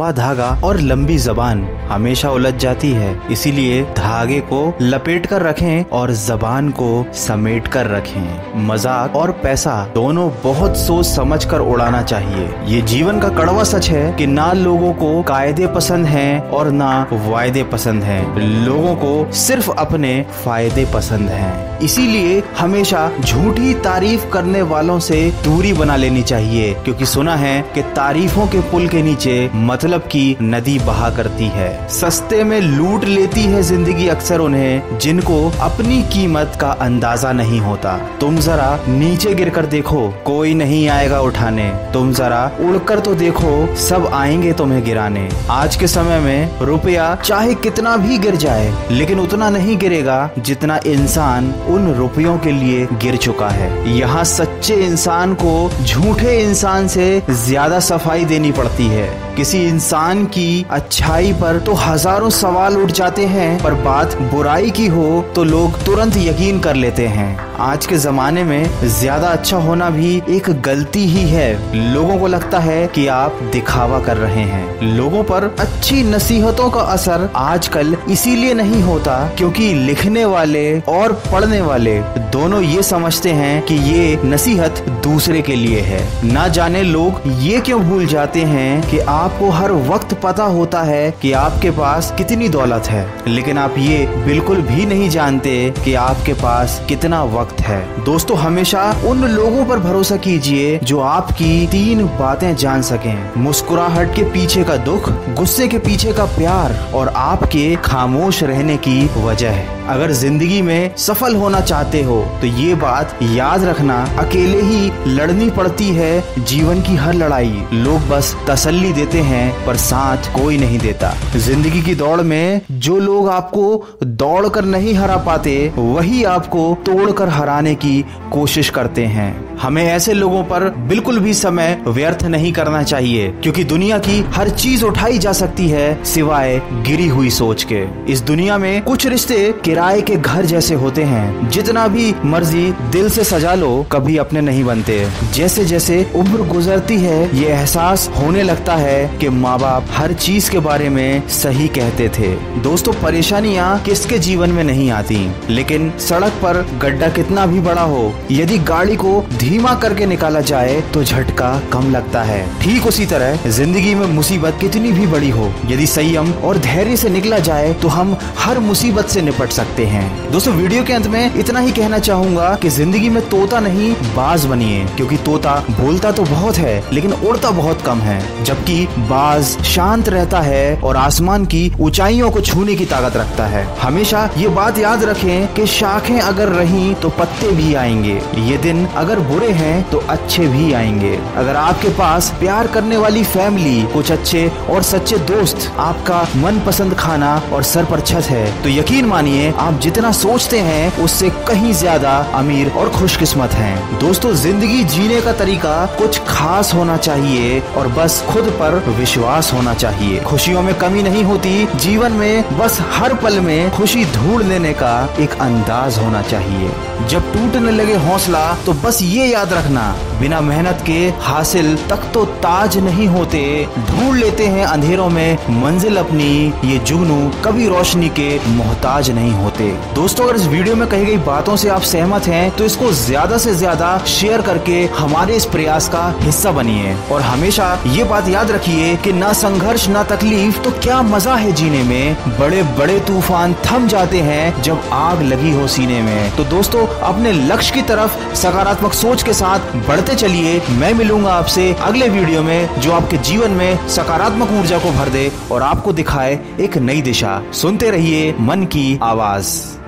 लंबा धागा और लंबी जबान हमेशा उलझ जाती है। इसीलिए धागे को लपेट कर रखें और जबान को समेट कर रखें। मज़ाक और पैसा दोनों बहुत सोच समझ कर उड़ाना चाहिए। ये जीवन का कड़वा सच है कि ना लोगों को कायदे पसंद हैं और ना वायदे पसंद हैं। लोगों को सिर्फ़ अपने फ़ायदे पसंद हैं। इसीलिए हमेशा झूठी तारीफ़ करने वालों से दूरी बना लेनी चाहिए, क्योंकि सुना है कि तारीफों के पुल के नीचे मतलब की नदी बहा करती है। सस्ते में लूट लेती है ज़िंदगी अक्सर उन्हें, जिनको अपनी कीमत का अंदाज़ा नहीं होता। तुम जरा नीचे गिर कर देखो, कोई नहीं आएगा उठाने। तुम जरा उड़कर तो देखो, सब आएँगे तुम्हें गिराने। आज के समय में रुपया चाहे कितना भी गिर जाए, लेकिन उतना नहीं गिरेगा जितना इंसान उन रुपयों के लिए गिर चुका है। यहाँ सच्चे इंसान को झूठे इंसान से ज़्यादा सफ़ाई देनी पड़ती है। किसी इंसान की अच्छाई पर तो हज़ारों सवाल उठ जाते हैं, पर बात बुराई की हो तो लोग तुरंत यकीन कर लेते हैं। आज के जमाने में ज़्यादा अच्छा होना भी एक गलती ही है। लोगों को लगता है कि आप दिखावा कर रहे हैं। लोगों पर अच्छी नसीहतों का असर आजकल इसीलिए नहीं होता क्योंकि लिखने वाले और पढ़ने वाले दोनों ये समझते हैं कि ये नसीहत दूसरे के लिए है। ना जाने लोग ये क्यों भूल जाते हैं कि आपको हर वक्त पता होता है कि आपके पास कितनी दौलत है। लेकिन आप ये बिल्कुल भी नहीं जानते कि आपके पास कितना वक्त है। दोस्तों, हमेशा उन लोगों पर भरोसा कीजिए जो आपकी तीन बातें जान सकें। मुस्कुराहट के पीछे का दुख, गुस्से के पीछे का प्यार और आपके खामोश रहने की वजह है। अगर ज़िंदगी में सफल होना चाहते हो तो ये बात याद रखना, अकेले ही लड़नी पड़ती है। जीवन की हर लड़ाई, लोग बस तसल्ली देते हैं, पर साथ कोई नहीं देता। ज़िंदगी की दौड़ में जो लोग आपको दौड़ कर नहीं हरा पाते, वही आपको तोड़ कर हराने की कोशिश करते हैं। हमें ऐसे लोगों पर बिल्कुल भी समय व्यर्थ नहीं करना चाहिए, क्योंकि दुनिया की हर चीज़ उठाई जा सकती है सिवाय गिरी हुई सोच के। इस दुनिया में कुछ रिश्ते किराए के घर जैसे होते हैं। जितना भी मर्ज़ी दिल से सजा लो, कभी अपने नहीं बनते। जैसे जैसे उम्र गुजरती है, ये एहसास होने लगता है कि माँ बाप हर चीज़ के बारे में सही कहते थे। दोस्तों, परेशानियाँ किसके जीवन में नहीं आती? लेकिन सड़क पर गड्ढा कितना भी बड़ा हो, यदि गाड़ी को धीमा करके निकाला जाए तो झटका कम लगता है। ठीक उसी तरह, ज़िंदगी में मुसीबत कितनी भी बड़ी हो, यदि संयम और धैर्य से निकला जाए तो हम हर मुसीबत से निपट सकते हैं। दोस्तों, वीडियो के अंत में इतना ही कहना चाहूँगा कि ज़िंदगी में तोता नहीं, बाज बनिए। क्योंकि तोता बोलता तो बहुत है, लेकिन उड़ता बहुत कम है। जबकि बाज शांत रहता है और आसमान की ऊंचाइयों को छूने की ताकत रखता है। हमेशा ये बात याद रखें कि शाखें अगर रही तो पत्ते भी आएँगे। ये दिन अगर बुरे हैं तो अच्छे भी आएँगे। अगर आपके पास प्यार करने वाली फैमिली, कुछ अच्छे और सच्चे दोस्त, आपका मन पसंद खाना और सर पर छत है तो यकीन मानिए, आप जितना सोचते हैं, उससे कहीं ज़्यादा अमीर और खुशकिस्मत हैं। दोस्तों, ज़िंदगी जीने का तरीका कुछ खास होना चाहिए और बस खुद पर विश्वास होना चाहिए। खुशियों में कमी नहीं होती, जीवन में बस हर पल में खुशी ढूंढ लेने का एक अंदाज होना चाहिए। जब टूटने लगे हौसला तो बस ये याद रखना, बिना मेहनत के हासिल तक तो ताज नहीं होते। ढूंढ लेते हैं अंधेरों में मंजिल अपनी, ये जुगनू कभी रोशनी के मोहताज नहीं होते। दोस्तों, अगर इस वीडियो में कही गई बातों से आप सहमत हैं तो इसको ज़्यादा से ज़्यादा शेयर करके हमारे इस प्रयास का हिस्सा बनिए। और हमेशा ये बात याद रखिए कि ना संघर्ष, ना तकलीफ़ तो क्या मज़ा है जीने में? बड़े बड़े तूफ़ान थम जाते हैं जब आग लगी हो सीने में। तो दोस्तों अपने लक्ष्य की तरफ़ सकारात्मक सोच के साथ बढ़ते चलिए। मैं मिलूँगा आपसे अगले वीडियो में, जो आपके जीवन में सकारात्मक ऊर्जा को भर दे और आपको दिखाए एक नई दिशा। सुनते रहिए मन की आवाज़।